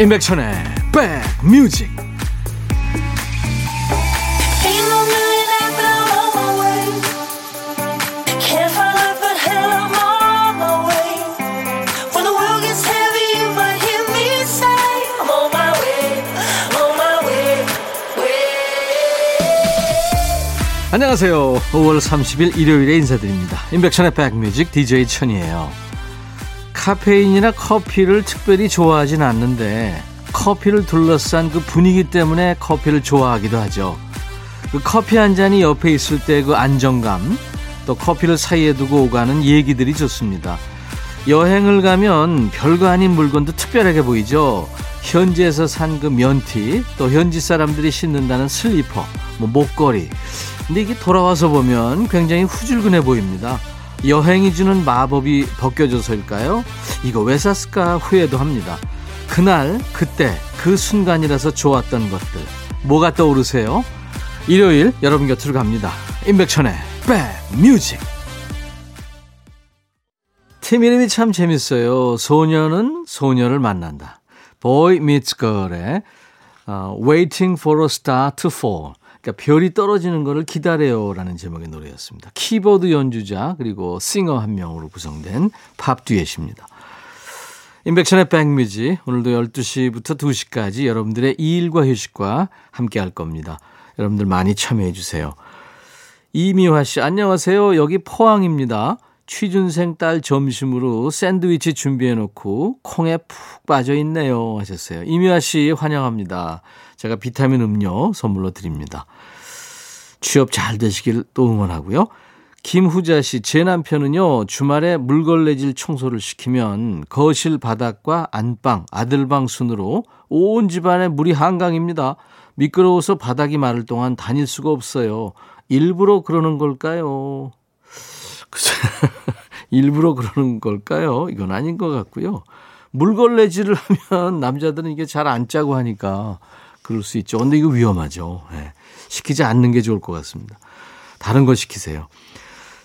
임백천의 백뮤직. 안녕하세요. 5월 30일 일요일에 인사드립니다. 임백천의 백뮤직 DJ 천이에요 카페인이나 커피를 특별히 좋아하진 않는데 커피를 둘러싼 그 분위기 때문에 커피를 좋아하기도 하죠. 그 커피 한 잔이 옆에 있을 때 그 안정감, 또 커피를 사이에 두고 오가는 얘기들이 좋습니다. 여행을 가면 별거 아닌 물건도 특별하게 보이죠. 현지에서 산 그 면티, 또 현지 사람들이 신는다는 슬리퍼, 뭐 목걸이. 근데 이게 돌아와서 보면 굉장히 후줄근해 보입니다. 여행이 주는 마법이 벗겨져서일까요? 이거 왜 샀을까 후회도 합니다. 그날, 그때, 그 순간이라서 좋았던 것들. 뭐가 떠오르세요? 일요일 여러분 곁으로 갑니다. 임백천의 백뮤직. 팀 이름이 참 재밌어요. 소녀는 소녀를 만난다. Boy meets girl의 uh, Waiting for a star to fall. 그러니까 별이 떨어지는 것을 기다려요라는 제목의 노래였습니다. 키보드 연주자 그리고 싱어 한 명으로 구성된 팝 듀엣입니다. 인백션의 백뮤지 오늘도 12시부터 2시까지 여러분들의 일과 휴식과 함께 할 겁니다. 여러분들 많이 참여해 주세요. 이미화 씨 안녕하세요. 여기 포항입니다. 취준생 딸 점심으로 샌드위치 준비해 놓고 콩에 푹 빠져 있네요 하셨어요. 이미화 씨 환영합니다. 제가 비타민 음료 선물로 드립니다. 취업 잘 되시길 또 응원하고요. 김후자 씨, 제 남편은요, 주말에 물걸레질 청소를 시키면 거실 바닥과 안방, 아들방 순으로 온 집안에 물이 한강입니다. 미끄러워서 바닥이 마를 동안 다닐 수가 없어요. 일부러 그러는 걸까요? 일부러 그러는 걸까요? 이건 아닌 것 같고요. 물걸레질을 하면 남자들은 이게 잘 안 짜고 하니까 그럴 수 있죠. 근데 이거 위험하죠. 네. 시키지 않는 게 좋을 것 같습니다. 다른 거 시키세요.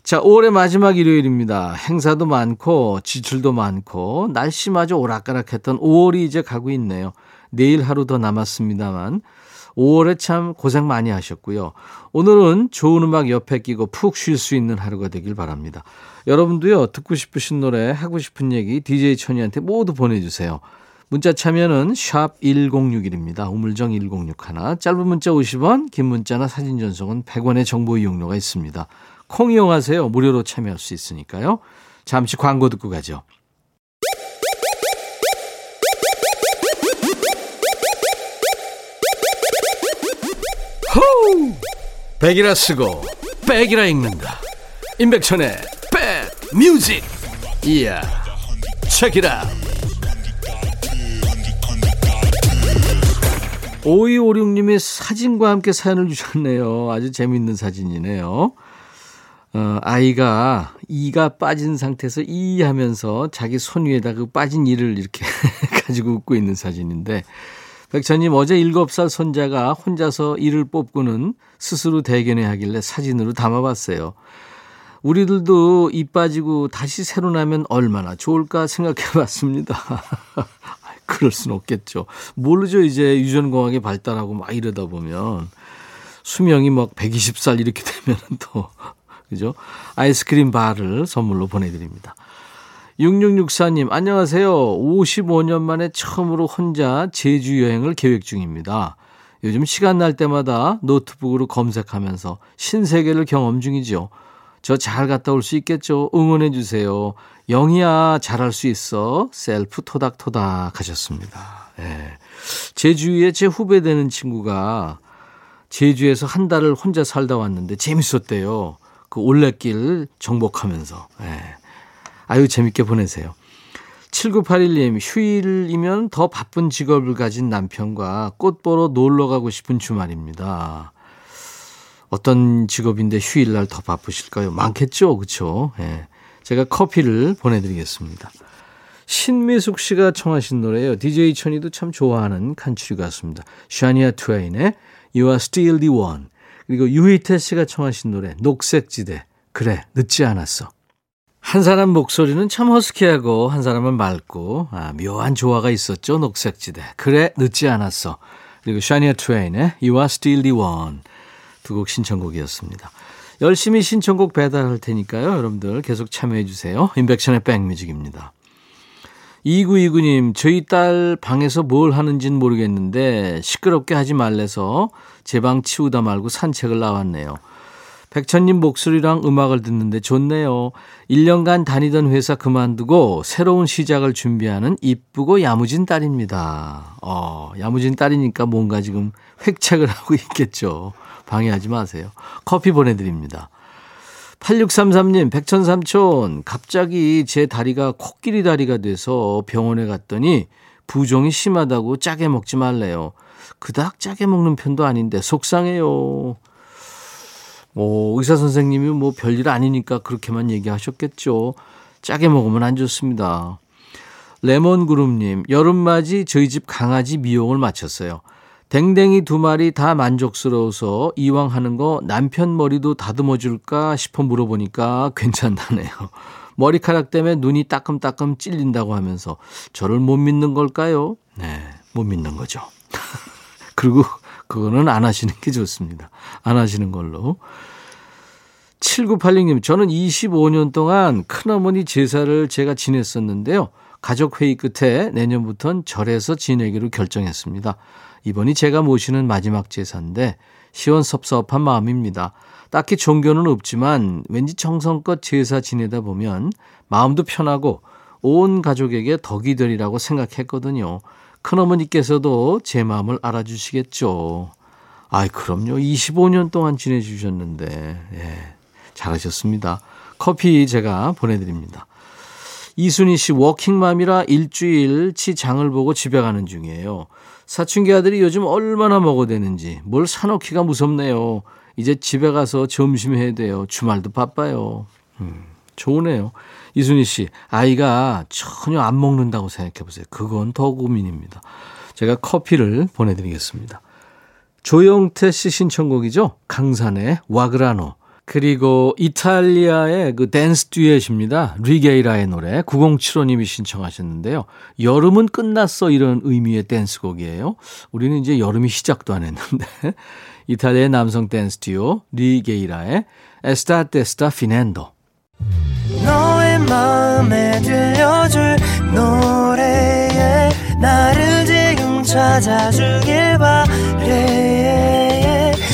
자, 5월의 마지막 일요일입니다. 행사도 많고, 지출도 많고, 날씨마저 오락가락했던 5월이 이제 가고 있네요. 내일 하루 더 남았습니다만, 5월에 참 고생 많이 하셨고요. 오늘은 좋은 음악 옆에 끼고 푹 쉴 수 있는 하루가 되길 바랍니다. 여러분도요, 듣고 싶으신 노래, 하고 싶은 얘기, DJ 천이한테 모두 보내주세요. 문자 참여는 샵 1061입니다. 우물정 1061. 짧은 문자 50원, 긴 문자나 사진 전송은 100원의 정보 이용료가 있습니다. 콩 이용하세요. 무료로 참여할 수 있으니까요. 잠시 광고 듣고 가죠. 호우! 백이라 쓰고 백이라 읽는다. 임백천의 백 뮤직. 이야. 책이라. 5256님이 사진과 함께 사연을 주셨네요. 아주 재밌는 사진이네요. 어, 아이가 이가 빠진 상태에서 이 하면서 자기 손 위에다 그 빠진 이를 이렇게 가지고 웃고 있는 사진인데 백천님 어제 7살 손자가 혼자서 이를 뽑고는 스스로 대견해 하길래 사진으로 담아봤어요. 우리들도 이 빠지고 다시 새로 나면 얼마나 좋을까 생각해 봤습니다. 그럴 수는 없겠죠. 모르죠. 이제 유전공학이 발달하고 막 이러다 보면 수명이 막 120살 이렇게 되면 또 그죠? 아이스크림 바를 선물로 보내드립니다. 6664님, 안녕하세요. 55년 만에 처음으로 혼자 제주 여행을 계획 중입니다. 요즘 시간 날 때마다 노트북으로 검색하면서 신세계를 경험 중이죠. 저 잘 갔다 올 수 있겠죠? 응원해 주세요. 영희야, 잘할 수 있어. 셀프 토닥토닥 하셨습니다. 네. 제주에 제 후배 되는 친구가 제주에서 한 달을 혼자 살다 왔는데 재밌었대요. 그 올레길 정복하면서. 네. 아유, 재밌게 보내세요. 7981님, 휴일이면 더 바쁜 직업을 가진 남편과 꽃 보러 놀러 가고 싶은 주말입니다. 어떤 직업인데 휴일날 더 바쁘실까요? 많겠죠? 그쵸? 예. 제가 커피를 보내드리겠습니다. 신미숙 씨가 청하신 노래예요. DJ 천이도 참 좋아하는 칸츄리 가수입니다. 샤니아 트웨인의 You are still the one. 그리고 유희태 씨가 청하신 노래 녹색지대. 그래 늦지 않았어. 한 사람 목소리는 참 허스키하고 한 사람은 맑고 아, 묘한 조화가 있었죠. 녹색지대. 그래 늦지 않았어. 그리고 샤니아 트웨인의 You Are Still the One 두 곡 신청곡이었습니다. 열심히 신청곡 배달할 테니까요. 여러분들 계속 참여해 주세요. 인백션의 백뮤직입니다. 2929님, 저희 딸 방에서 뭘 하는지는 모르겠는데 시끄럽게 하지 말래서 제 방 치우다 말고 산책을 나왔네요. 백천님 목소리랑 음악을 듣는데 좋네요. 1년간 다니던 회사 그만두고 새로운 시작을 준비하는 이쁘고 야무진 딸입니다. 어, 야무진 딸이니까 뭔가 지금 획책을 하고 있겠죠. 방해하지 마세요. 커피 보내드립니다. 8633님, 백천삼촌, 갑자기 제 다리가 코끼리 다리가 돼서 병원에 갔더니 부종이 심하다고 짜게 먹지 말래요. 그닥 짜게 먹는 편도 아닌데 속상해요. 뭐, 의사 선생님이 뭐 별일 아니니까 그렇게만 얘기하셨겠죠. 짜게 먹으면 안 좋습니다. 레몬그룹님, 여름맞이 저희 집 강아지 미용을 마쳤어요. 댕댕이 두 마리 다 만족스러워서 이왕 하는 거 남편 머리도 다듬어 줄까 싶어 물어보니까 괜찮다네요. 머리카락 때문에 눈이 따끔따끔 찔린다고 하면서 저를 못 믿는 걸까요? 네, 못 믿는 거죠. 그리고 그거는 안 하시는 게 좋습니다. 안 하시는 걸로. 7986님, 저는 25년 동안 큰어머니 제사를 제가 지냈었는데요. 가족 회의 끝에 내년부터는 절에서 지내기로 결정했습니다. 이번이 제가 모시는 마지막 제사인데 시원섭섭한 마음입니다. 딱히 종교는 없지만 왠지 정성껏 제사 지내다 보면 마음도 편하고 온 가족에게 덕이 되리라고 생각했거든요. 큰어머니께서도 제 마음을 알아주시겠죠. 아이, 그럼요. 25년 동안 지내주셨는데, 예, 잘하셨습니다. 커피 제가 보내드립니다. 이순희 씨 워킹맘이라 일주일치 장을 보고 집에 가는 중이에요. 사춘기 아들이 요즘 얼마나 먹어대는지 뭘 사놓기가 무섭네요. 이제 집에 가서 점심 해야 돼요. 주말도 바빠요. 음, 좋으네요. 이순희 씨, 아이가 전혀 안 먹는다고 생각해 보세요. 그건 더 고민입니다. 제가 커피를 보내드리겠습니다. 조영태 씨 신청곡이죠. 강산에 와그라노. 그리고 이탈리아의 그 댄스 듀엣입니다. 리게이라의 노래 9075님이 신청하셨는데요. 여름은 끝났어 이런 의미의 댄스곡이에요. 우리는 이제 여름이 시작도 안 했는데 이탈리아의 남성 댄스 듀오 리게이라의 L'estate sta finendo 너의 마음에 들려줄 노래에 나를 지금 찾아주길 바래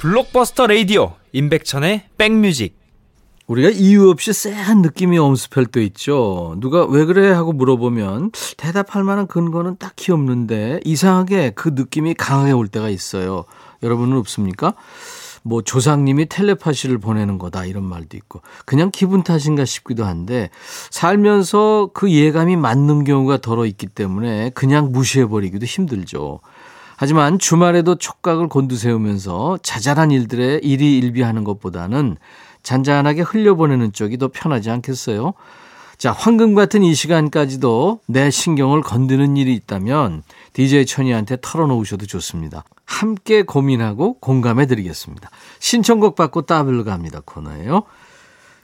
블록버스터 레이디오 임백천의 백뮤직 우리가 이유 없이 쎄한 느낌이 엄습할 때 있죠. 누가 왜 그래 하고 물어보면 대답할 만한 근거는 딱히 없는데 이상하게 그 느낌이 강하게 올 때가 있어요. 여러분은 없습니까? 뭐 조상님이 텔레파시를 보내는 거다 이런 말도 있고 그냥 기분 탓인가 싶기도 한데 살면서 그 예감이 맞는 경우가 덜어 있기 때문에 그냥 무시해 버리기도 힘들죠. 하지만 주말에도 촉각을 곤두세우면서 자잘한 일들에 일희일비하는 것보다는 잔잔하게 흘려보내는 쪽이 더 편하지 않겠어요? 자, 황금 같은 이 시간까지도 내 신경을 건드는 일이 있다면 DJ 천이한테 털어놓으셔도 좋습니다. 함께 고민하고 공감해 드리겠습니다. 신청곡 받고 따블로 갑니다 코너예요.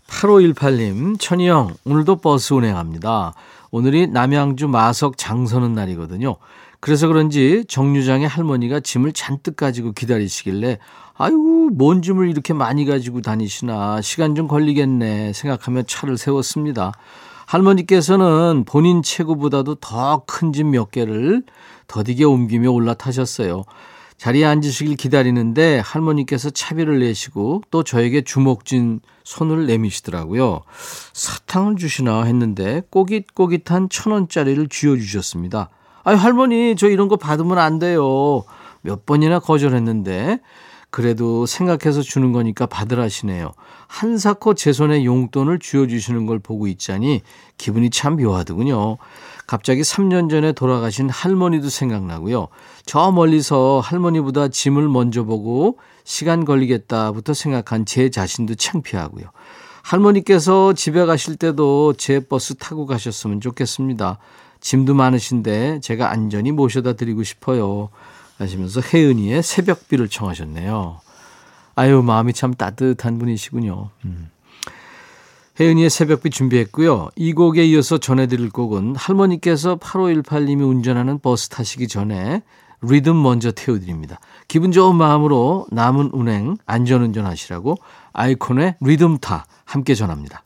8518님, 천이 형, 오늘도 버스 운행합니다. 오늘이 남양주 마석 장서는 날이거든요. 그래서 그런지 정류장에 할머니가 짐을 잔뜩 가지고 기다리시길래 아유, 뭔 짐을 이렇게 많이 가지고 다니시나 시간 좀 걸리겠네 생각하며 차를 세웠습니다. 할머니께서는 본인 체구보다도 더 큰 짐 몇 개를 더디게 옮기며 올라타셨어요. 자리에 앉으시길 기다리는데 할머니께서 차비를 내시고 또 저에게 주먹진 손을 내미시더라고요. 사탕을 주시나 했는데 꼬깃꼬깃한 천 원짜리를 쥐어주셨습니다. 아유, 할머니, 저 이런 거 받으면 안 돼요. 몇 번이나 거절했는데, 그래도 생각해서 주는 거니까 받으라시네요. 한사코 제 손에 용돈을 쥐어주시는 걸 보고 있자니 기분이 참 묘하더군요. 갑자기 3년 전에 돌아가신 할머니도 생각나고요. 저 멀리서 할머니보다 짐을 먼저 보고 시간 걸리겠다부터 생각한 제 자신도 창피하고요. 할머니께서 집에 가실 때도 제 버스 타고 가셨으면 좋겠습니다. 짐도 많으신데 제가 안전히 모셔다 드리고 싶어요. 하시면서 혜은이의 새벽비를 청하셨네요. 아유, 마음이 참 따뜻한 분이시군요. 음. 혜은이의 새벽비 준비했고요. 이 곡에 이어서 전해드릴 곡은 할머니께서 8518님이 운전하는 버스 타시기 전에 리듬 먼저 태워드립니다. 기분 좋은 마음으로 남은 운행 안전운전 하시라고 아이콘의 리듬타 함께 전합니다.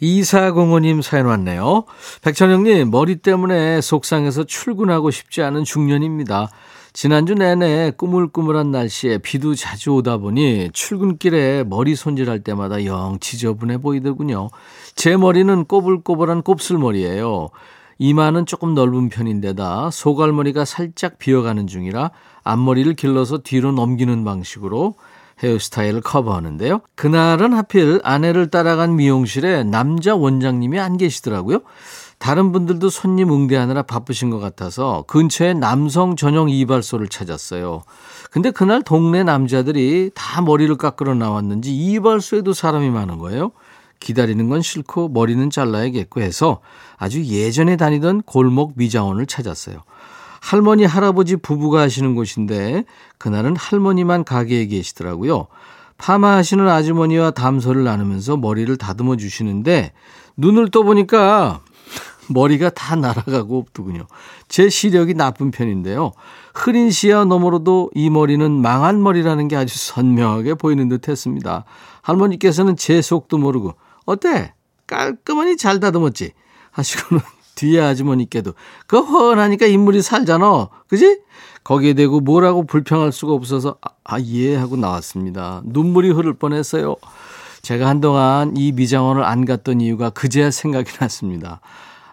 이사공호님 사연 왔네요. 백천영님, 머리 때문에 속상해서 출근하고 싶지 않은 중년입니다. 지난주 내내 꾸물꾸물한 날씨에 비도 자주 오다 보니 출근길에 머리 손질할 때마다 영 지저분해 보이더군요. 제 머리는 꼬불꼬불한 곱슬머리예요. 이마는 조금 넓은 편인데다 소갈머리가 살짝 비어가는 중이라 앞머리를 길러서 뒤로 넘기는 방식으로 헤어스타일을 커버하는데요. 그날은 하필 아내를 따라간 미용실에 남자 원장님이 안 계시더라고요. 다른 분들도 손님 응대하느라 바쁘신 것 같아서 근처에 남성 전용 이발소를 찾았어요. 근데 그날 동네 남자들이 다 머리를 깎으러 나왔는지 이발소에도 사람이 많은 거예요. 기다리는 건 싫고 머리는 잘라야겠고 해서 아주 예전에 다니던 골목 미장원을 찾았어요. 할머니, 할아버지 부부가 하시는 곳인데 그날은 할머니만 가게에 계시더라고요. 파마하시는 아주머니와 담소를 나누면서 머리를 다듬어 주시는데 눈을 떠보니까 머리가 다 날아가고 없더군요. 제 시력이 나쁜 편인데요. 흐린 시야 너머로도 이 머리는 망한 머리라는 게 아주 선명하게 보이는 듯 했습니다. 할머니께서는 제 속도 모르고 어때? 깔끔하니 잘 다듬었지? 하시고는 뒤에 아주머니께도 그 훤하니까 인물이 살잖아. 그지? 거기에 대고 뭐라고 불평할 수가 없어서 아, 아, 예 하고 나왔습니다. 눈물이 흐를 뻔했어요. 제가 한동안 이 미장원을 안 갔던 이유가 그제야 생각이 났습니다.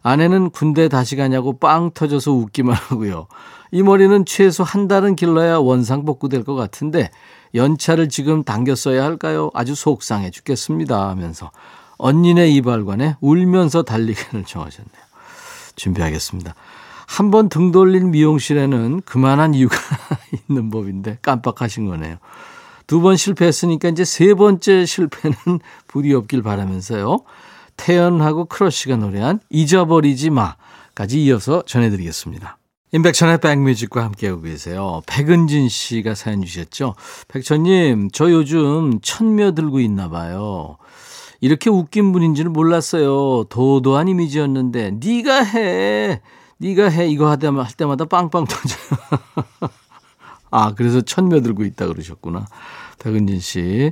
아내는 군대 다시 가냐고 빵 터져서 웃기만 하고요. 이 머리는 최소 한 달은 길러야 원상복구 될 것 같은데 연차를 지금 당겼어야 할까요? 아주 속상해 죽겠습니다 하면서 언니네 이발관에 울면서 달리기를 정하셨네요. 준비하겠습니다. 한 번 등 돌린 미용실에는 그만한 이유가 있는 법인데 깜빡하신 거네요. 두 번 실패했으니까 이제 세 번째 실패는 부디 없길 바라면서요. 태연하고 크러쉬가 노래한 잊어버리지 마까지 이어서 전해드리겠습니다. 임백천의 백뮤직과 함께하고 계세요. 백은진 씨가 사연 주셨죠. 백천님, 저 요즘 천며 들고 있나 봐요. 이렇게 웃긴 분인지는 몰랐어요. 도도한 이미지였는데 네가 해. 네가 해. 이거 할 때마다, 할 때마다 빵빵 터져요. 아, 그래서 천며 들고 있다 그러셨구나. 백은진 씨.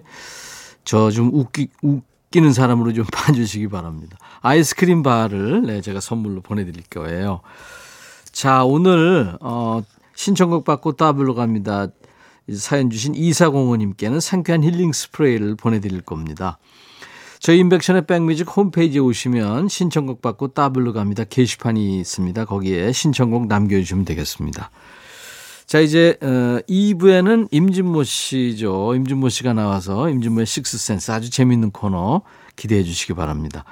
저 좀 웃기, 웃기는 사람으로 좀 봐주시기 바랍니다. 아이스크림 바를 네, 제가 선물로 보내드릴 거예요. 자, 오늘, 어, 신청곡 받고 따블로 갑니다. 사연 주신 이사공호님께는 상쾌한 힐링 스프레이를 보내드릴 겁니다. 저희 임백천의 백뮤직 홈페이지에 오시면 신청곡 받고 따블로 갑니다. 게시판이 있습니다. 거기에 신청곡 남겨주시면 되겠습니다. 자, 이제, 어, 2부에는 임진모 씨죠. 임진모 씨가 나와서 임진모의 Sixth Sense 아주 재밌는 코너 기대해 주시기 바랍니다.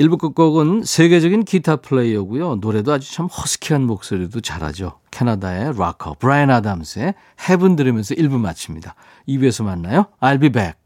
1부 끝곡은 세계적인 기타 플레이어고요. 노래도 아주 참 허스키한 목소리도 잘하죠. 캐나다의 락커 브라이언 아담스의 헤븐 들으면서 1부 마칩니다. 2부에서 만나요. I'll be back.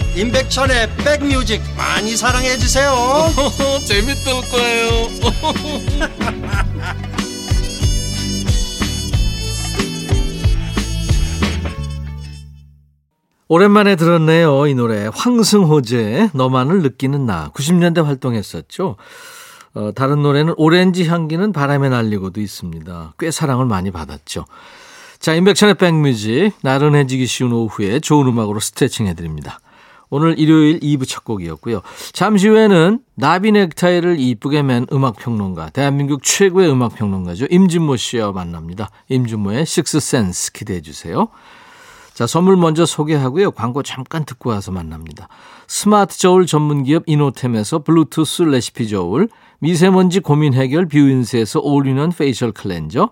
임백천의 백뮤직 많이 사랑해 주세요 재밌을 거예요 오랜만에 들었네요. 이 노래. 황승호제 너만을 느끼는 나. 90년대 활동했었죠. 어, 다른 노래는 오렌지 향기는 바람에 날리고도 있습니다. 꽤 사랑을 많이 받았죠. 자, 인백천의 백뮤직. 나른해지기 쉬운 오후에 좋은 음악으로 스트레칭 해드립니다. 오늘 일요일 2부 첫 곡이었고요. 잠시 후에는 나비 넥타이를 이쁘게 맨 음악평론가, 대한민국 최고의 음악평론가죠. 임진모 씨와 만납니다. 임진모의 식스센스 기대해 주세요. 자, 선물 먼저 소개하고요. 광고 잠깐 듣고 와서 만납니다. 스마트 저울 전문 기업 이노템에서 블루투스 레시피 저울, 미세먼지 고민 해결 뷰인스에서 올리는 facial cleanser,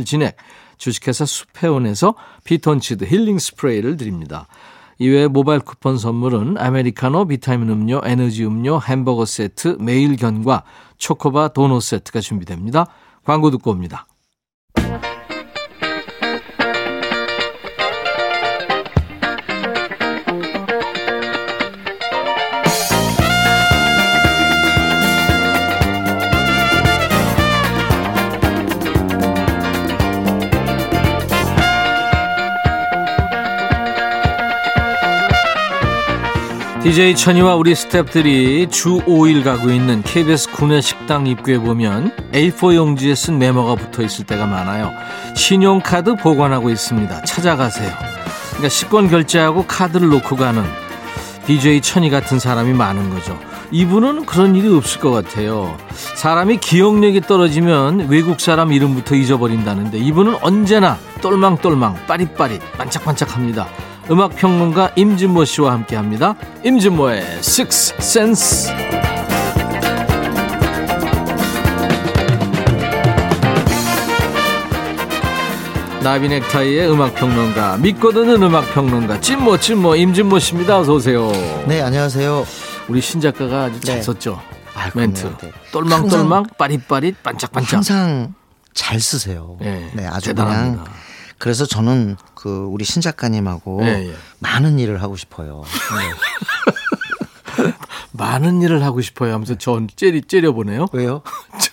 진액 주식회사 수페온에서 피톤치드 힐링 스프레이를 드립니다. 이외에 모바일 쿠폰 선물은 아메리카노 비타민 음료 에너지 음료 햄버거 세트 매일 견과 초코바 도넛 세트가 준비됩니다. 광고 듣고 옵니다. DJ 천이와 우리 스탭들이 주 5일 가고 있는 KBS 구내 식당 입구에 보면 A4 용지에 쓴 메모가 붙어 있을 때가 많아요. 신용카드 보관하고 있습니다. 찾아가세요. 그러니까 식권 결제하고 카드를 놓고 가는 DJ 천이 같은 사람이 많은 거죠. 이분은 그런 일이 없을 것 같아요. 사람이 기억력이 떨어지면 외국 사람 이름부터 잊어버린다는데 이분은 언제나 똘망똘망 빠릿빠릿 반짝반짝합니다. 음악 평론가 임진모 씨와 함께합니다. 임진모의 Six Sense. 나비 넥타이의 음악 평론가, 믿고 듣는 음악 평론가 찐모 찐모 임진모 씨입니다. 어서 오세요. 네, 안녕하세요. 우리 신 작가가 아주 잘 네. 썼죠. 아, 멘트. 네. 똘망똘망, 빠릿빠릿, 반짝반짝. 항상 잘 쓰세요. 네, 네, 아주 대단합니다. 그냥 그래서 저는 그 우리 신 작가님하고 예, 예. 많은 일을 하고 싶어요. 네. 많은 일을 하고 싶어요 하면서 전 째리, 째려보네요. 왜요?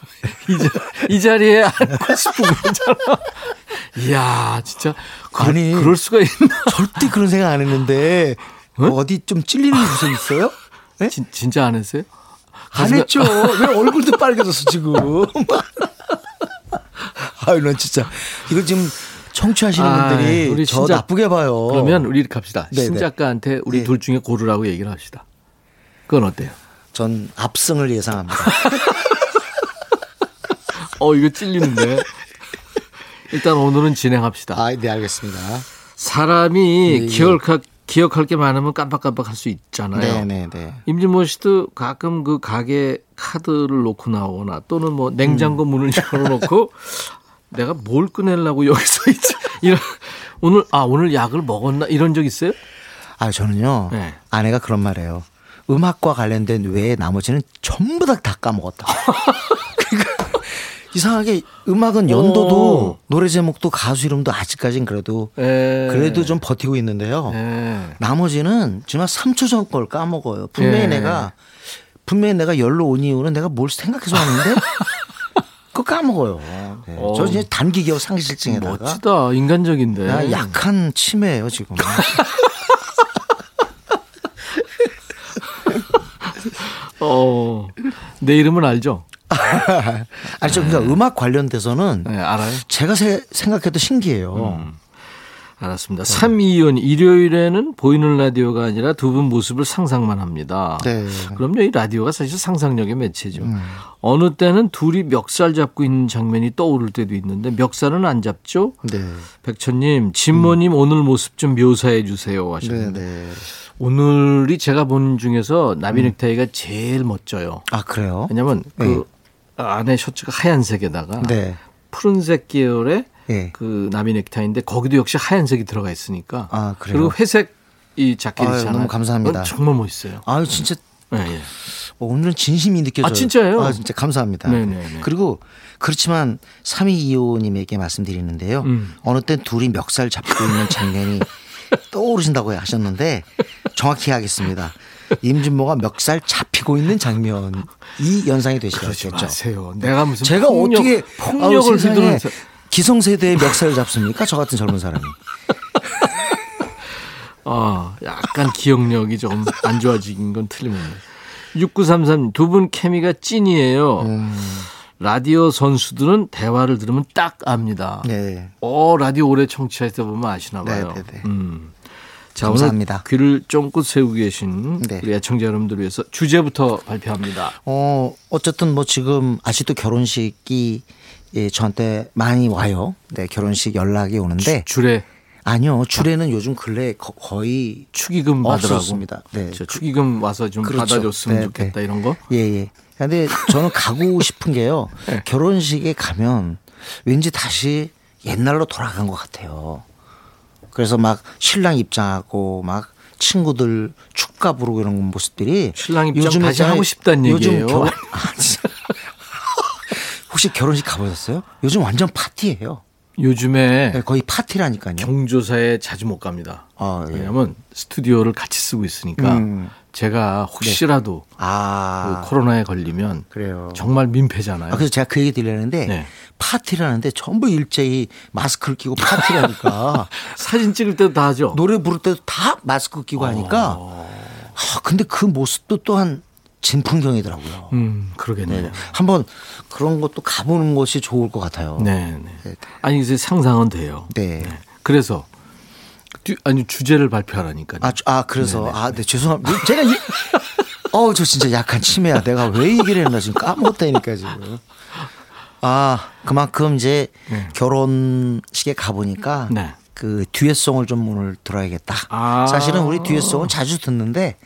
이, 자, 이 자리에 앉고 싶은 거잖아. 이야, 진짜. 그, 아니. 그럴 수가 있나? 절대 그런 생각 안 했는데 뭐 어디 좀 찔리는 곳에 있어요? 네? 진, 진짜 안 했어요? 안 했죠. 왜 얼굴도 빨개졌어 지금? 아유, 난 진짜 이거 지금 청취하시는 아, 분들이 우리 저 진짜- 나쁘게 봐요. 그러면 우리 이렇게 합시다. 네, 신 네. 작가한테 우리 네. 둘 중에 고르라고 얘기를 합시다. 그건 어때요? 전 압승을 예상합니다. 어, 이거 찔리는데. 일단 오늘은 진행합시다. 아, 네 알겠습니다. 사람이 예, 예. 기억할, 기억할 게 많으면 깜빡깜빡 할 수 있잖아요. 네, 네, 네. 임진모 씨도 가끔 그 가게 카드를 놓고 나오거나 또는 뭐 냉장고 음. 문을 열어놓고 내가 뭘 꺼내려고 여기서 있지 이런 오늘 아 오늘 약을 먹었나 이런 적 있어요? 아 저는요 네. 아내가 그런 말해요. 음악과 관련된 외에 나머지는 전부 다 다 까먹었다. 그러니까 이상하게 음악은 연도도 오. 노래 제목도 가수 이름도 아직까진 그래도 에. 그래도 좀 버티고 있는데요. 예. 나머지는 정말 3초 전 걸 까먹어요. 분명히 예. 내가 분명히 내가 열로 온 이유는 내가 뭘 생각해서 왔는데 그거 까먹어요. 네. 어. 저 이제 단기 기억 상실증에다가 멋지다 인간적인데. 야, 약한 치매예요 지금. 어. 내 이름은 알죠? 아니 저 그러니까 음악 관련돼서는 네 알아요. 제가 세- 생각해도 신기해요. 음. 알았습니다. 3이윤 일요일에는 보이는 라디오가 아니라 두 분 모습을 상상만 합니다. 네. 그럼요. 이 라디오가 사실 상상력의 매체죠. 음. 어느 때는 둘이 멱살 잡고 있는 장면이 떠오를 때도 있는데 멱살은 안 잡죠? 네. 백천님, 진모님 오늘 모습 좀 묘사해 주세요 네, 하셨는데 네. 오늘이 제가 본 중에서 나비 넥타이가 제일 멋져요. 아 그래요? 왜냐면 그 네. 안에 셔츠가 하얀색에다가 네. 푸른색 계열의 예. 그 나비 넥타이인데 거기도 역시 하얀색이 들어가 있으니까 아, 그래요? 그리고 회색 이 자켓 아유, 있잖아요. 너무 감사합니다. 그건 정말 멋있어요. 아유 진짜 예, 예. 어, 오늘은 진심이 느껴져요. 아, 진짜예요? 아, 진짜 감사합니다. 네네네. 그리고 그렇지만 3225님에게 말씀드리는데요. 음. 어느 땐 둘이 멱살 잡고 있는 장면이 떠오르신다고 하셨는데 정확히 하겠습니다. 임진모가 멱살 잡히고 있는 장면이 연상이 그러지 되시겠죠. 마세요. 내가 무슨 제가 폭력, 어떻게 폭력을 휘두르는 사- 기성세대의 멱살을 잡습니까? 저 같은 젊은 사람이. 아, 약간 기억력이 좀 안 좋아지긴 건 틀림없네. 6933, 두 분 케미가 찐이에요. 음. 라디오 선수들은 대화를 들으면 딱 압니다. 네. 어, 라디오 오래 청취하다 보면 아시나 봐요. 네, 네, 네. 음. 자, 감사합니다. 오늘 귀를 쫑긋 세우고 계신 네. 우리 애청자 여러분들 위해서 주제부터 발표합니다. 어, 어쨌든 뭐 지금 아직도 결혼식이 예, 저한테 많이 와요. 네, 결혼식 연락이 오는데 줄에 아니요. 주례는 요즘 근래 거- 거의 축의금 받으라고. 없었습니다. 네. 저 축의금 와서 좀 그렇죠. 받아줬으면 네, 좋겠다 네. 이런 거. 예, 예. 근데 저는 가고 싶은 게요. 네. 결혼식에 가면 왠지 다시 옛날로 돌아간 것 같아요. 그래서 막 신랑 입장하고 막 친구들 축가 부르고 이런 모습들이 신랑 입장 요즘에 다시. 하고 싶다는 요즘 얘기예요. 결혼- 아, 진짜. 혹시 결혼식 가보셨어요? 요즘 완전 파티예요. 요즘에 네, 거의 파티라니까요. 경조사에 자주 못 갑니다. 아, 예. 왜냐하면 스튜디오를 같이 쓰고 있으니까 음. 제가 혹시라도 아, 그 코로나에 걸리면 그래요. 정말 민폐잖아요. 아, 그래서 제가 그 얘기 드리려는데 네. 파티라는데 전부 일제히 마스크를 끼고 파티라니까 사진 찍을 때도 다 하죠. 노래 부를 때도 다 마스크 끼고 하니까 아, 근데 그 모습도 또한 진풍경이더라고요. 음, 그러겠네요. 네. 한번 그런 것도 가보는 것이 좋을 것 같아요. 네, 네. 아니 이제 상상은 돼요. 네. 그래서 뒤- 아니 주제를 발표하라니까요. 아, 주- 아 그래서 아, 네 죄송합니다. 제가 이, 어, 저 진짜 약한 치매야. 내가 왜 얘기를 했나 지금 까먹었다니까 지금. 아, 그만큼 이제 결혼식에 가보니까 네. 그 듀엣송을 좀 오늘 들어야겠다. 아. 사실은 우리 듀엣송은 자주 듣는데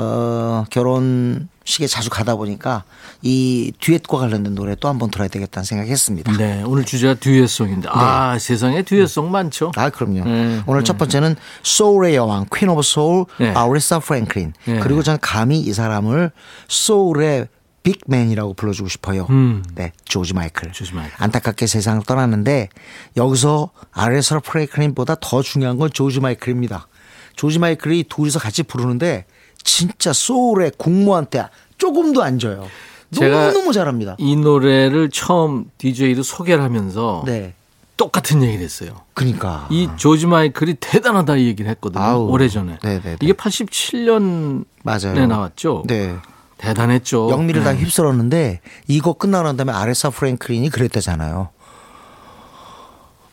어, 결혼식에 자주 가다 보니까 이 듀엣과 관련된 노래 또 한 번 들어야 되겠다는 생각했습니다. 네, 오늘 주제가 듀엣송인데 아 세상에 듀엣송 많죠. 아, 그럼요. 네, 오늘 첫 번째는 소울의 여왕, Queen of Soul, 네. 아레사 프랭클린. 네. 그리고 저는 감히 이 사람을 소울의 빅맨이라고 불러주고 싶어요. 음. 네, 조지 마이클. 조지 마이클. 안타깝게 세상을 떠났는데 여기서 아레사 프랭클린보다 더 중요한 건 조지 마이클입니다. 조지 마이클이 둘이서 같이 부르는데 진짜 소울의 국모한테 조금도 안 져요. 너무너무 잘합니다. 이 노래를 처음 DJ로 소개를 하면서 네. 똑같은 얘기를 했어요. 그러니까. 이 조지 마이클이 대단하다 이 얘기를 했거든요. 아우. 오래전에. 네네네. 이게 87년에 맞아요. 나왔죠. 네. 대단했죠. 영미를 다 네. 휩쓸었는데 이거 끝나고 난 다음에 아레사 프랭클린이 그랬다잖아요.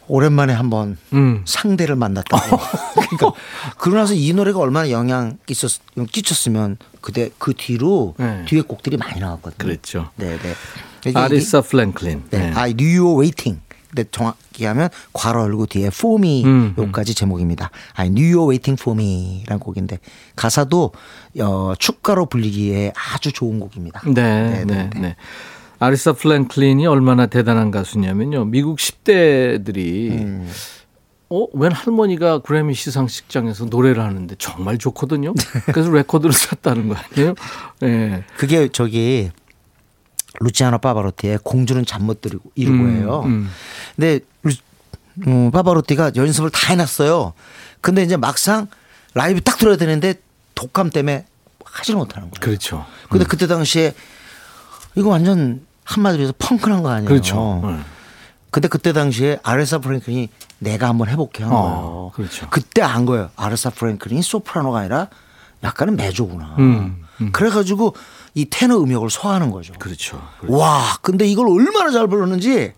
오랜만에 한번 음. 상대를 만났다고. 그러니까 그러고 나서 이 노래가 얼마나 영향 있었 끼쳤으면 그때 그 뒤로 네. 뒤에 곡들이 많이 나왔거든요. 그랬죠. 네, 네. 아레사 프랭클린. 네. 네. You were waiting. 근데 정확히 하면 괄호 열고 뒤에 for me 음, 음. 요까지 제목입니다. You were waiting for me라는 곡인데 가사도 어, 축가로 불리기에 아주 좋은 곡입니다. 네, 네, 네. 아레사 프랭클린이 얼마나 대단한 가수냐면요. 미국 10대들이 음. 어, 웬 할머니가 그래미 시상식장에서 노래를 하는데 정말 좋거든요. 그래서 레코드를 샀다는 거 아니에요? 네. 그게 저기 루치아노 파바로티의 공주는 잠 못 들고 이루고예요. 음. 근데 루, 음, 파바로티가 연습을 다 해놨어요. 근데 이제 막상 라이브 딱 들어야 되는데 독감 때문에 하지를 못하는 거예요. 그렇죠. 근데 그때 당시에 이거 완전 한마디로 해서 펑크난 거 아니에요. 그렇죠. 네. 근데 그때 당시에 아레사 프랭클린이 내가 한번 해볼게 한 어, 거예요. 그렇죠. 그때 안 거예요. 아레사 프랭클린이 소프라노가 아니라 약간은 메조구나. 음, 그래가지고 이 테너 음역을 소화하는 거죠. 그렇죠. 와, 근데 이걸 얼마나 잘 불렀는지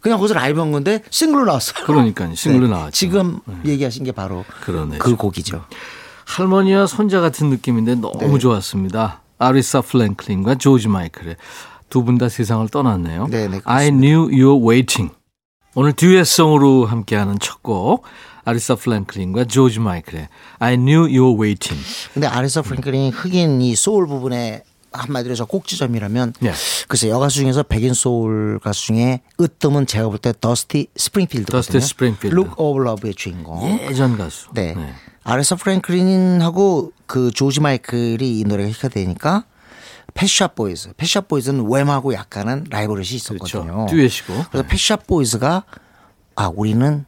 그냥 거기서 라이브 한 건데 싱글로 나왔어요. 그러니까요. 싱글로 나왔죠. 지금 얘기하신 게 바로 그러네요. 그 곡이죠. 할머니와 손자 같은 느낌인데 너무 네. 좋았습니다. 아레사 프랭클린과 조지 마이클의 두 분 다 세상을 떠났네요. 네, 네, 그렇습니다. I knew you were waiting. 오늘 듀엣송으로 함께하는 첫 곡 아레사 프랭클린과 조지 마이클의 I knew you were waiting. 근데 아레사 프랭클린이 흑인 이 소울 부분에 한마디로 해서 꼭지점이라면 네. 글쎄 여가수 중에서 백인 소울 가수 중에 으뜸은 제가 볼 때 더스티 스프링필드거든요. 더스티 스프링필드. Look of Love의 주인공. 예전 가수. 네. 아레사 프랭클린하고 그 조지 마이클이 이 노래가 히트가 되니까 펫 샵 보이즈. 펫 샵 보이즈는 왬하고 약간은 라이벌이 있었거든요. 그렇죠. 듀엣이고. 그래서 펫 샵 보이즈가 아 우리는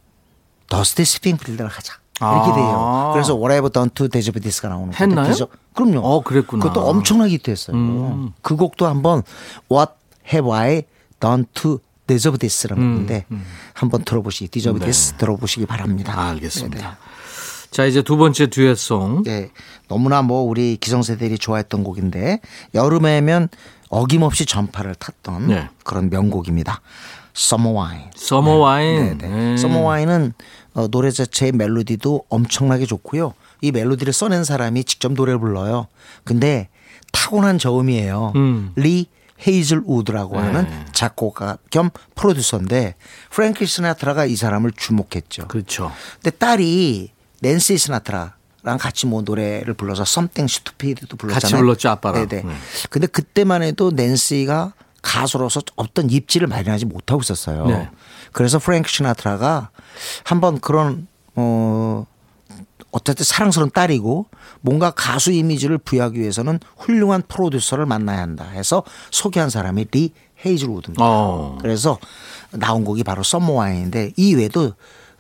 더스티 스핑필드를 하자. 이렇게 아. 돼요. 그래서 Done to Deserve This가 나오는 했나요? 그죠? 그럼요. 어, 그랬구나. 그것도 엄청나게 히트했어요. 음. 그 곡도 한번 What Have I Done to Deserve This라는 음, 건데 한번 들어보시기 Deserve 네. This 들어보시기 바랍니다. 알겠습니다. 자, 이제 두 번째 듀엣송. 네, 너무나 뭐 우리 기성세대들이 좋아했던 곡인데 여름에면 어김없이 전파를 탔던 네. 그런 명곡입니다. Summer Wine. Summer Wine. 네, 네. Summer Wine은 어, 노래 자체의 멜로디도 엄청나게 좋고요. 이 멜로디를 써낸 사람이 직접 노래를 불러요. 근데 타고난 저음이에요. 음. 리 헤이즐우드라고 네. 하는 작곡가 겸 프로듀서인데 프랭키 시나트라가 이 사람을 주목했죠. 그렇죠. 근데 딸이 낸시 시나트라랑 같이 뭐 노래를 불러서 Something Stupid도 불렀잖아요. 같이 불렀죠, 아빠랑. 네네. 네. 근데 그때만 해도 낸시가 가수로서 어떤 입지를 마련하지 못하고 있었어요. 네. 그래서 프랭크 시나트라가 한번 그런 어 어쨌든 사랑스러운 딸이고 뭔가 가수 이미지를 부여하기 위해서는 훌륭한 프로듀서를 만나야 한다 해서 소개한 사람이 리 헤이즐우드입니다. 어. 그래서 나온 곡이 바로 썸머와인인데 이 외에도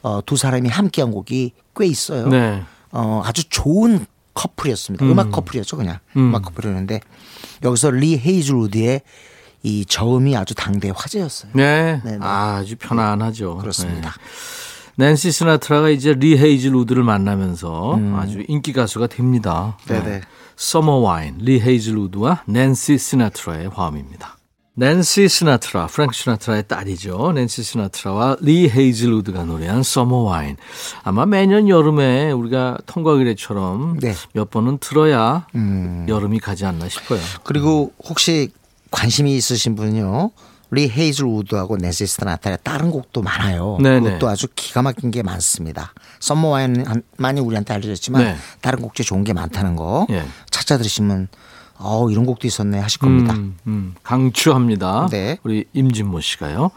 어, 두 사람이 함께한 곡이 꽤 있어요. 네. 어, 아주 좋은 커플이었습니다. 음악 커플이었죠, 그냥. 음악 커플이었는데 여기서 리 헤이즐우드의 이 저음이 아주 당대 화제였어요. 네. 네, 네. 아주 편안하죠. 그렇습니다. 네. 낸시 시나트라가 이제 리 헤이즐우드를 만나면서 아주 인기 가수가 됩니다. 음. 네네. Summer Wine, 리 헤이즐우드와 낸시 시나트라의 화음입니다. 낸시 시나트라, 프랭크 시나트라의 딸이죠. 낸시 시나트라와 리 헤이즐우드가 노래한 Summer Wine. 아마 매년 여름에 우리가 통과의례처럼 네. 몇 번은 들어야 여름이 가지 않나 싶어요. 그리고 혹시 관심이 있으신 분은요. 리 헤이즐 우드하고 낸시 시나트라의 다른 곡도 많아요. 네네. 그것도 아주 기가 막힌 게 많습니다. Summer Wine만이 우리한테 알려졌지만 네. 다른 곡 중에 좋은 게 많다는 거 예. 찾아 들으시면 어 이런 곡도 있었네 하실 겁니다. 음, 음, 강추합니다. 네. 우리 임진모 씨가요.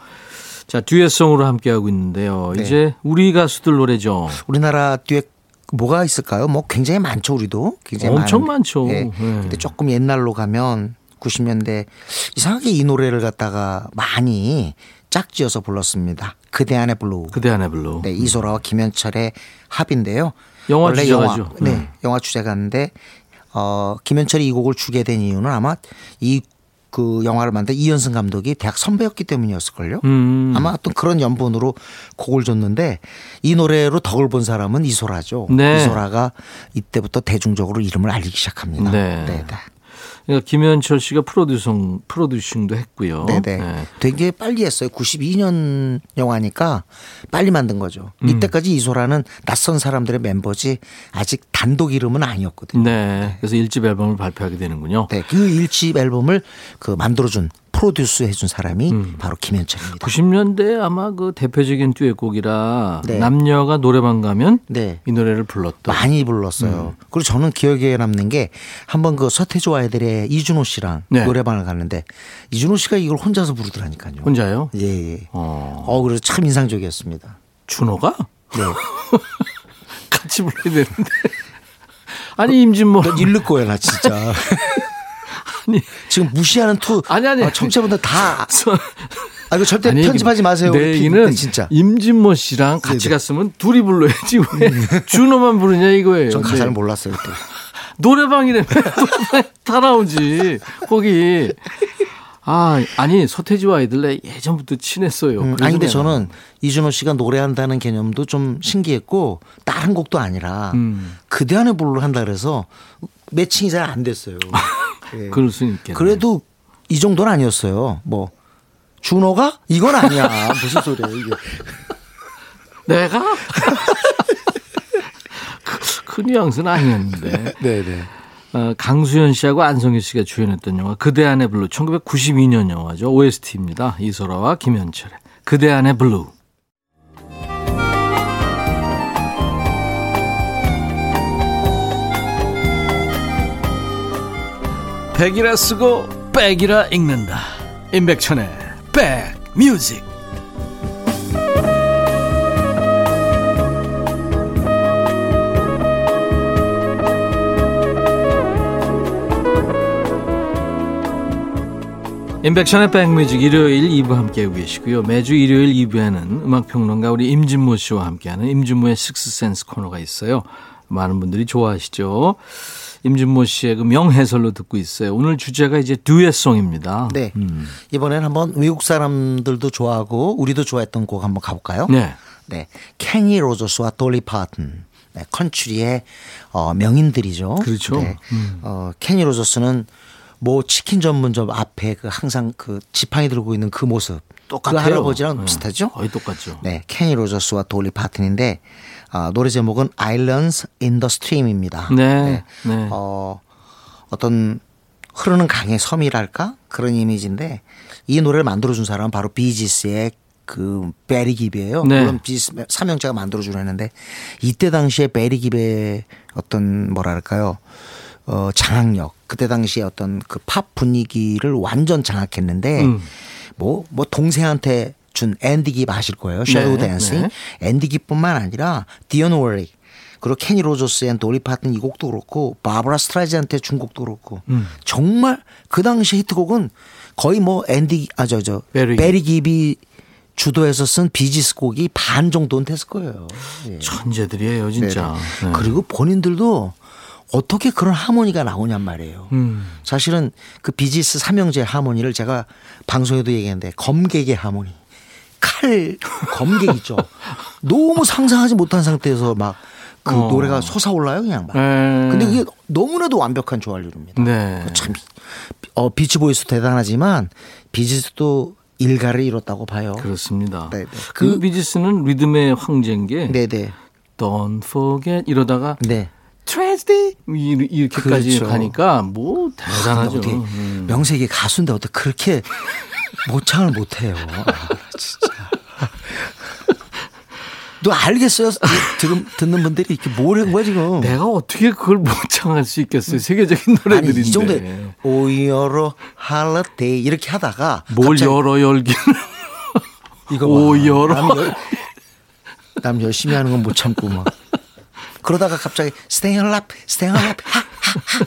자, 듀엣송으로 함께 하고 있는데요. 네. 이제 우리 가수들 노래죠. 우리나라 듀엣 뭐가 있을까요? 뭐 굉장히 많죠, 우리도. 굉장히 엄청 많은- 많죠. 예. 네. 근데 조금 옛날로 가면 90년대 이상하게 이 노래를 갖다가 많이 짝지어서 불렀습니다. 그대 안에 블루. 그대 안에 블루. 네, 이소라와 김현철의 합인데요. 영화 원래 주제가죠. 영화, 네, 음. 영화 주제가인데 어 김현철이 이 곡을 주게 된 이유는 아마 이 그 영화를 만든 이현승 감독이 대학 선배였기 때문이었을걸요. 음. 아마 어떤 그런 연분으로 곡을 줬는데 이 노래로 덕을 본 사람은 이소라죠. 네. 이소라가 이때부터 대중적으로 이름을 알리기 시작합니다. 네. 네, 네. 그러니까 김현철 씨가 프로듀싱 프로듀싱도 했고요. 네네. 네. 되게 빨리 했어요. 92년 영화니까 빨리 만든 거죠. 음. 이때까지 이소라는 낯선 사람들의 멤버지 아직 단독 이름은 아니었거든요. 네. 그래서 일집 앨범을 발표하게 되는군요. 네, 그 일집 앨범을 그 만들어준 프로듀스 해준 사람이 음. 바로 김현철입니다. 90년대 아마 그 대표적인 듀엣곡이라 네. 남녀가 노래방 가면 네. 이 노래를 불렀던. 많이 불렀어요. 음. 그리고 저는 기억에 남는 게 한번 그 서태지와 아이들의 이준호 씨랑 네. 노래방을 갔는데 이준호 씨가 이걸 혼자서 부르더라니까요. 혼자요? 예, 예. 어. 어, 그래서 참 인상적이었습니다. 준호가 네. 같이 불러야 되는데. 아니 임진모. 넌 잃을 거야, 나 진짜. 아니 지금 무시하는 투. 아니, 아니. 아, 청취자분들 다. 서- 아, 이거 절대 아니, 편집하지 마세요. 내 얘기는 진짜. 임진모 씨랑 같이 네네. 갔으면 둘이 불러야지 왜 준호만 부르냐 이거예요. 전 가사를 네. 몰랐어요, 그때. 노래방이라며 노래방 다 나오지 거기. 아 아니 서태지와 아이들 예전부터 친했어요. 음, 아니 근데. 저는 이준호 씨가 노래한다는 개념도 좀 신기했고 다른 곡도 아니라 음. 그대 안에 블루를 한다 그래서 matching이 잘 안 됐어요. 예. 그럴 수 있겠네. 그래도 이 정도는 아니었어요. 뭐 준호가 이건 아니야. 무슨 소리야 이게. 내가 그, 그 뉘앙스는 아니었는데. 네네. 어, 강수연 씨하고 안성기 씨가 주연했던 영화 그대 안의 블루 1992년 영화죠. OST입니다. 이소라와 김현철의 그대 안의 블루. 백이라 쓰고 백이라 읽는다. 임백천의 백뮤직. 인백션의 백뮤직 일요일 2부 함께하고 계시고요. 매주 일요일 2부에는 음악평론가 우리 임진모 씨와 함께하는 임진모의 식스센스 코너가 있어요. 많은 분들이 좋아하시죠. 임진모 씨의 그 명해설로 듣고 있어요. 오늘 주제가 이제 듀엣송입니다. 네. 이번엔 한번 외국 사람들도 좋아하고 우리도 좋아했던 곡 한번 가볼까요? 네. 네. 케니 로저스와 돌리 파튼. 네, 컨츄리의 어, 명인들이죠. 그렇죠. 네. 어, 케니 로저스는 뭐 치킨 전문점 앞에 그 항상 그 지팡이 들고 있는 그 모습. 똑같아요. 그 할아버지랑 네. 비슷하죠? 거의 똑같죠. 네. 케니 로저스와 돌리 파튼인데 아, 노래 제목은 Islands in the Stream입니다. 네. 네. 어, 어떤 흐르는 강의 섬이랄까 그런 이미지인데 이 노래를 만들어준 사람은 바로 비지스의 그 베리 깁이에요. 네. 물론 비지스 삼형제가 만들어주려 했는데 이때 당시에 베리 깁의 어떤 뭐랄까요 어, 장악력 그때 당시에 어떤 그 팝 분위기를 완전 장악했는데 음. 뭐, 뭐 동생한테 준 앤디 깁 아실 거예요. Shadow 네, Dancing. 네. 앤디 깁뿐만 아니라 디언 워릭 그리고 케니 로저스 and 돌리 파튼 이 곡도 그렇고 바브라 스트라이샌드한테 준 곡도 그렇고 음. 정말 그 당시 히트곡은 거의 뭐 앤디 아 저 저 베리 베리, 깁. 깁이 주도해서 쓴 비지스 곡이 반 정도는 됐을 거예요. 예. 천재들이에요, 진짜. 네네. 네. 그리고 본인들도 어떻게 그런 하모니가 나오냔 말이에요. 음. 사실은 그 비지스 삼형제 하모니를 제가 방송에도 얘기했는데 검객의 하모니. 칼 검객 있죠. 너무 상상하지 못한 상태에서 막그 어. 노래가 솟아올라요 그냥 막. 네. 근데 그게 너무나도 완벽한 조화율입니다. 네. 참 어, 비치보이스 대단하지만 비지스도 일가를 이뤘다고 봐요. 그렇습니다. 네, 네. 그, 그- 비지스는 리듬의 황제인 게 네네. Don't forget 이러다가 네. 트레스디 이렇게까지 그렇죠. 가니까 뭐 대단하죠. 어떻게 음. 명색이 가수인데 어떻게 그렇게 모창을 못해요. 아, 진짜. 너 알겠어요? 들은, 듣는 분들이 이렇게 뭐라는 거야 지금? 내가 어떻게 그걸 모창할 수 있겠어요? 세계적인 아니 노래들인데. 이 정도에 오이어로 할러데이 이렇게 하다가 뭘 열어 열기는 이거 봐. 오, 열어. 남, 열- 남 열심히 하는 건 못 참고 막 그러다가 갑자기 Stayin' Alive Stayin' Alive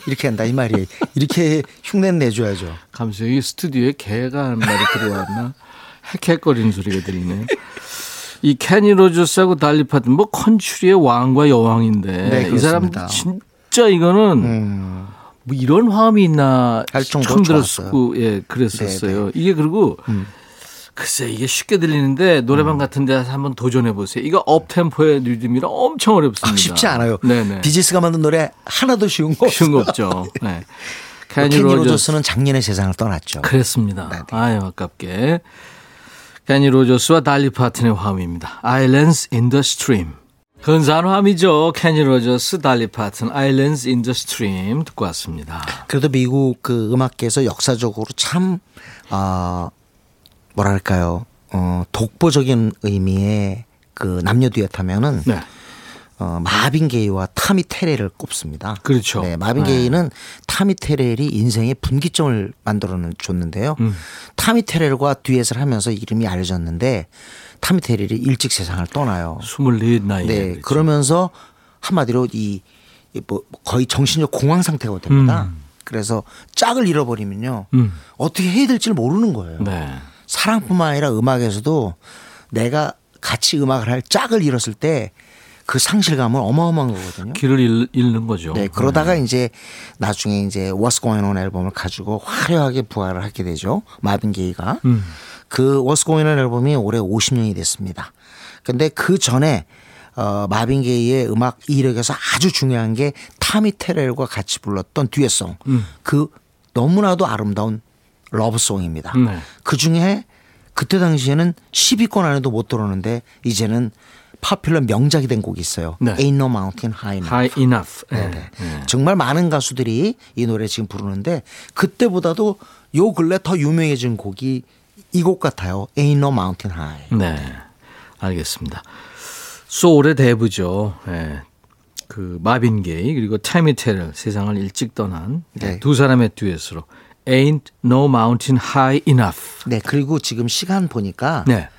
이렇게 한다 이 말이에요. 이렇게 흉내 내줘야죠. 감수 이 스튜디오에 개가 한 마리 들어왔나? 헥헥거리는 소리가 들리네. 이 케니 로저스하고 달리 파튼 뭐 country의 왕과 여왕인데 네, 이 사람. 진짜 이거는 음. 뭐 이런 화음이 있나 할 정도로. 네, 들었고 예 그랬었어요. 이게 그리고 음. 글쎄 이게 쉽게 들리는데 노래방 같은 데서 한번 도전해 보세요. 이거 up-tempo의 리듬이라 엄청 어렵습니다. 아, 쉽지 않아요. 네네. 비지스가 만든 노래 하나도 쉬운 거 쉬운 거. 없죠. 네. 케니 케니 로저스 로저스는 작년에 세상을 떠났죠. 그랬습니다. 네네. 아유 아깝게. 케니 로저스와 달리 파튼의 화음입니다. Islands in the Stream. 근사한 화음이죠. 케니 로저스, 달리 파튼, Islands in the Stream 듣고 왔습니다. 그래도 미국 그 음악계에서 역사적으로 참, 아, 뭐랄까요, 어, 독보적인 의미의 그 남녀 듀엣 하면은 네. 어, 마빈 게이와 타미 테렐을 꼽습니다. 그렇죠. 네, 마빈 네. 게이는 타미 테렐이 인생의 분기점을 만들어 줬는데요. 음. 타미 테렐과 듀엣을 하면서 이름이 알려졌는데 타미 테렐이 일찍 세상을 떠나요. 24 나이에. 네, 그렇죠. 그러면서 한마디로 이, 이뭐 거의 정신적 공황 상태가 됩니다. 음. 그래서 짝을 잃어버리면요. 음. 어떻게 해야 될지를 모르는 거예요. 네. 사랑뿐만 아니라 음악에서도 내가 같이 음악을 할 짝을 잃었을 때 그 상실감은 어마어마한 거거든요. 길을 잃, 잃는 거죠. 네, 그러다가 이제 나중에 이제 What's Going On 앨범을 가지고 화려하게 부활을 하게 되죠. 마빈 게이가. 음. 그 What's Going On 앨범이 올해 50년이 됐습니다. 근데 그 전에 어, 마빈 게이의 음악 이력에서 아주 중요한 게 타미 테렐과 같이 불렀던 듀엣송. 음. 그 너무나도 아름다운 러브송입니다. 네. 그 중에 그때 당시에는 10위권 안에도 못 들었는데 이제는 파퓰러 명작이 된 곡이 있어요. 네. Ain't No Mountain High Enough. High enough. 네. 네네. 정말 많은 가수들이 이 노래 지금 부르는데 그때보다도 요 근래 더 유명해진 곡이 이 곡 같아요. Ain't No Mountain High. 네. 알겠습니다. 소울의 대부죠. 예. 그 마빈 게이 그리고 타미 테럴 세상을 일찍 떠난 네. 두 사람의 듀엣으로 Ain't No Mountain High Enough. 네. 그리고 지금 시간 보니까 네.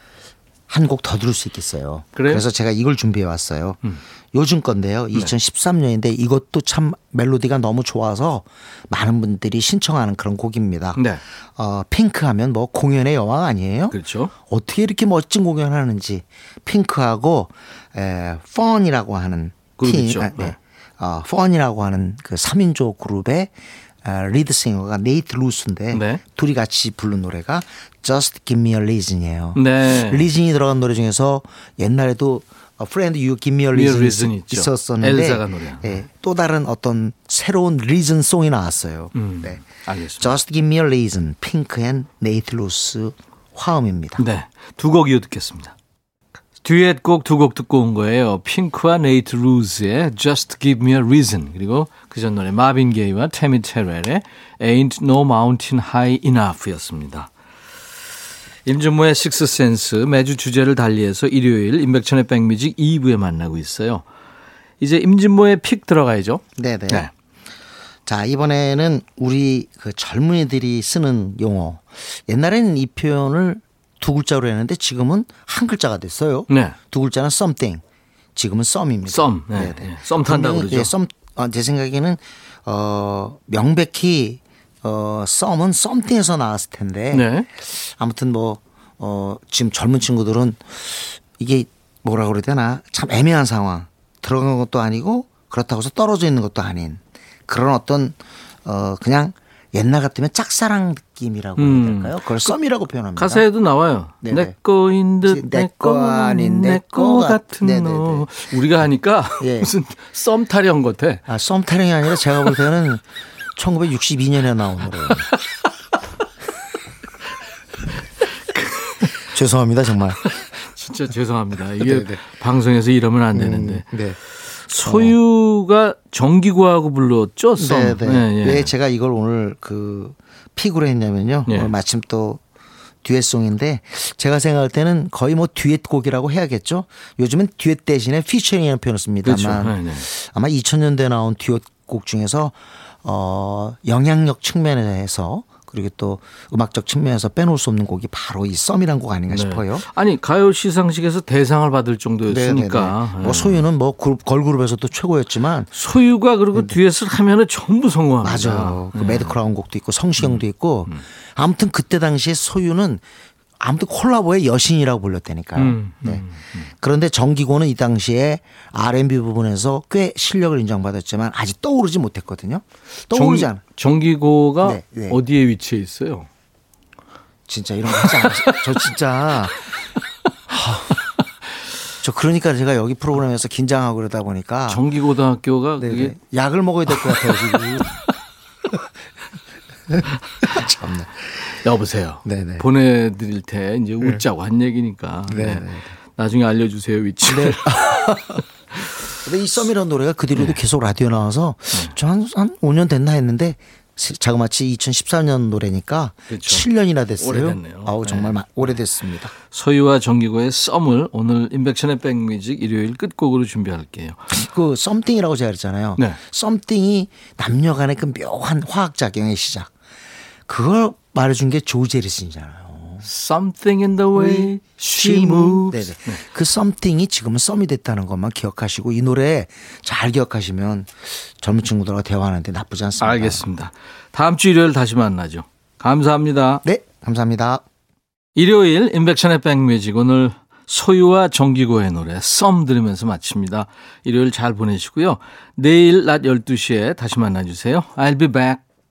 한 곡 더 들을 수 있겠어요. 그래요? 서 제가 이걸 준비해 왔어요. 요즘 건데요. 네. 2013년인데 이것도 참 멜로디가 너무 좋아서 많은 분들이 신청하는 그런 곡입니다. 네. 어, 핑크 하면 뭐 공연의 여왕 아니에요? 그렇죠. 어떻게 이렇게 멋진 공연을 하는지 핑크하고 에, 펀이라고 하는 팀, 있죠. 아, 네. 네. 어, 펀이라고 하는 그 3인조 그룹의 어, lead singer가 네이트 루스인데 네. 둘이 같이 부른 노래가 Just Give Me a Reason이에요. 네. reason이 들어간 노래 중에서 옛날에도 Friend You Give Me a Me a Reason Reason 있죠. 있었었는데 엘사가 노래한. 예, 또 다른 어떤 새로운 reason song이 나왔어요. 음, 네. 알겠습니다. Just Give Me a Reason, 핑크 and 네이트 루스 화음입니다. 네. 두 곡 이어 듣겠습니다. 듀엣곡 두 곡 듣고 온 거예요. 핑크와 네이트 루즈의 Just Give Me a Reason 그리고 그 전 노래 마빈 게이와 테미 테렐의 Ain't No Mountain High Enough였습니다. 임진모의 식스센스 매주 주제를 달리해서 일요일 임백천의 백뮤직 2부에 만나고 있어요. 이제 임진모의 pick 들어가야죠. 네네. 네. 자, 이번에는 우리 그 젊은이들이 쓰는 용어. 옛날에는 이 표현을 두 글자로 했는데 지금은 한 글자가 됐어요. 네. 두 글자는 something. 지금은 썸입니다. 썸. 네. 네. 썸 탄다고 분명히, 그러죠. 예, 썸, 어, 제 생각에는 어, 명백히 어, 썸은 썸띵에서 나왔을 텐데 네. 아무튼 뭐 어, 지금 젊은 친구들은 이게 뭐라 그래야 되나 참 애매한 상황 들어간 것도 아니고 그렇다고 해서 떨어져 있는 것도 아닌 그런 어떤 어 그냥 옛날 같으면 짝사랑 느낌이라고 해야 음. 될까요? 그걸 썸이라고 표현합니다. 가사에도 나와요. 네네. 내 거인 듯내내거거 아닌 내내거거 같은 같- 너. 우리가 하니까 예. 무슨 썸 타령 같아. 아, 썸 타령이 아니라 제가 볼 때는 1962년에 나온 노래예요. 죄송합니다 정말. 진짜 죄송합니다. 이게 방송에서 이러면 안 되는데. 네. 소유가 정기구하고 불렀죠, 썸. 네, 네. 예, 예. 왜 제가 이걸 오늘 그 픽으로 했냐면요. 예. 오늘 마침 또 듀엣송인데 제가 생각할 때는 거의 뭐 듀엣곡이라고 해야겠죠. 요즘은 듀엣 대신에 피처링이라는 표현을 씁니다만 그렇죠. 네, 네. 아마 2000년대 나온 듀엣곡 중에서 어 영향력 측면에서 그리고 또 음악적 측면에서 빼놓을 수 없는 곡이 바로 이 썸이란 곡 아닌가 싶어요. 아니 가요 시상식에서 대상을 받을 정도였으니까. 네네네. 예. 뭐 소유는 뭐 그룹 걸그룹에서도 최고였지만 소유가 그리고 듀엣을 하면은 전부 성공합니다. 네. 맞아요. 그 예. 매드 클라운 곡도 있고 성시경도 있고 아무튼 그때 당시에 소유는 아무튼 콜라보의 여신이라고 불렸다니까요. 음, 네. 그런데 정기고는 이 당시에 R&B 부분에서 꽤 실력을 인정받았지만 아직 떠오르지 못했거든요. 떠오르지 않아. 정, 기고가 네, 네. 어디에 위치해 있어요? 진짜 이런 거 하지 않았어요. 저 진짜. 하, 저 그러니까 제가 여기 프로그램에서 긴장하고 그러다 보니까 정기고등학교가 네, 그게 네. 약을 먹어야 될 것 같아요 지금. 참나. 여보세요. 네네. 보내드릴 테 이제 웃자고 한 얘기니까. 네, 네. 네. 나중에 알려주세요 위치. 를 근데 이 썸이라는 노래가 그 뒤로도 계속 라디오 나와서 저한 한 5년 됐나 했는데 시- 자그마치 2014년 노래니까 그렇죠. 7년이나 됐어요. 오래됐네요. 아우 정말 네. 마- 오래됐습니다. 소유와 정기고의 썸을 오늘 인백션의 백뮤직 일요일 끝곡으로 준비할게요. 그 썸띵이라고 제가 그랬잖아요. 네. 썸띵이 남녀 간의 그 묘한 화학 작용의 시작. 그걸 말해준 게 조제리슨이잖아요. Something in the way she moves. 네네. 그 썸띵이 지금은 썸이 됐다는 것만 기억하시고 이 노래 잘 기억하시면 젊은 친구들과 대화하는데 나쁘지 않습니다. 알겠습니다. 다음 주 일요일 다시 만나죠. 감사합니다. 네, 감사합니다. 일요일 인백션의 백뮤직 오늘 소유와 정기고의 노래 썸 들으면서 마칩니다. 일요일 잘 보내시고요. 내일 낮 12시에 다시 만나주세요. I'll be back.